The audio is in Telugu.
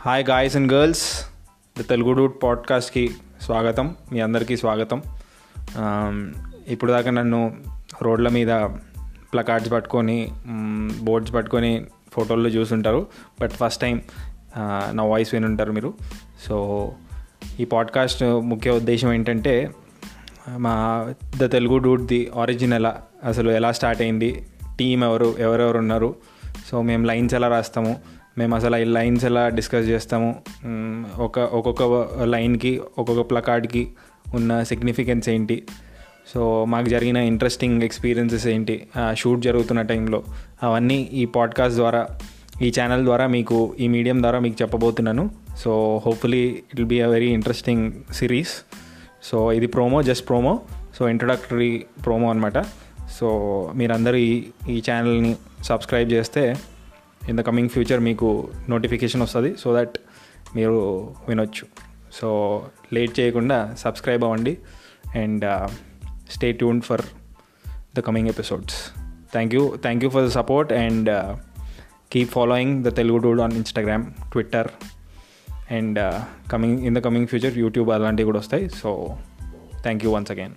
Hi guys and girls the Telugu dude పాడ్కాస్ట్కి స్వాగతం. మీ అందరికీ స్వాగతం. Um, ఇప్పుడు దాకా నన్ను రోడ్ల మీద ప్లకార్డ్స్ పట్టుకొని బోర్డ్స్ పట్టుకొని ఫోటోల్లో చూసుంటారు. బట్ ఫస్ట్ టైం నా వాయిస్ వినుంటారు మీరు. సో ఈ పాడ్కాస్ట్ ముఖ్య ఉద్దేశం ఏంటంటే మా the Telugu dude the origin ఎలా అసలు ఎలా స్టార్ట్ అయింది టీం ఎవరు ఎవరెవరు ఉన్నారు. సో మేము లైన్స్ ఎలా రాస్తాము మేము అసలు ఈ లైన్స్ ఎలా డిస్కస్ చేస్తాము? ఒక ఒక్కొక్క లైన్కి ఒక్కొక్క ప్లకార్డ్కి ఉన్న సిగ్నిఫికెన్స్ ఏంటి? సో మాకు జరిగిన ఇంట్రెస్టింగ్ ఎక్స్పీరియన్సెస్ ఏంటి? షూట్ జరుగుతున్న టైంలో. అవన్నీ ఈ పాడ్కాస్ట్ ద్వారా ఈ ఛానల్ ద్వారా మీకు ఈ మీడియం ద్వారా మీకు చెప్పబోతున్నాను. So hopefully it be be uh very interesting series so ఇది promo just promo so introductory promo అనమాట సో మీరందరూ ఈ ఈ ఛానల్ని సబ్స్క్రైబ్ చేస్తే ఇన్ ద కమింగ్ ఫ్యూచర్ మీకు నోటిఫికేషన్ వస్తుంది సో దట్ మీరు వినొచ్చు. సో లేట్ చేయకుండా సబ్స్క్రైబ్ అవ్వండి and stay tune for the coming episodes thank you thank you for the support and keep following the Telugu dude on Instagram Twitter and coming in the coming future YouTube అలాంటివి కూడా వస్తాయి. So thank you once again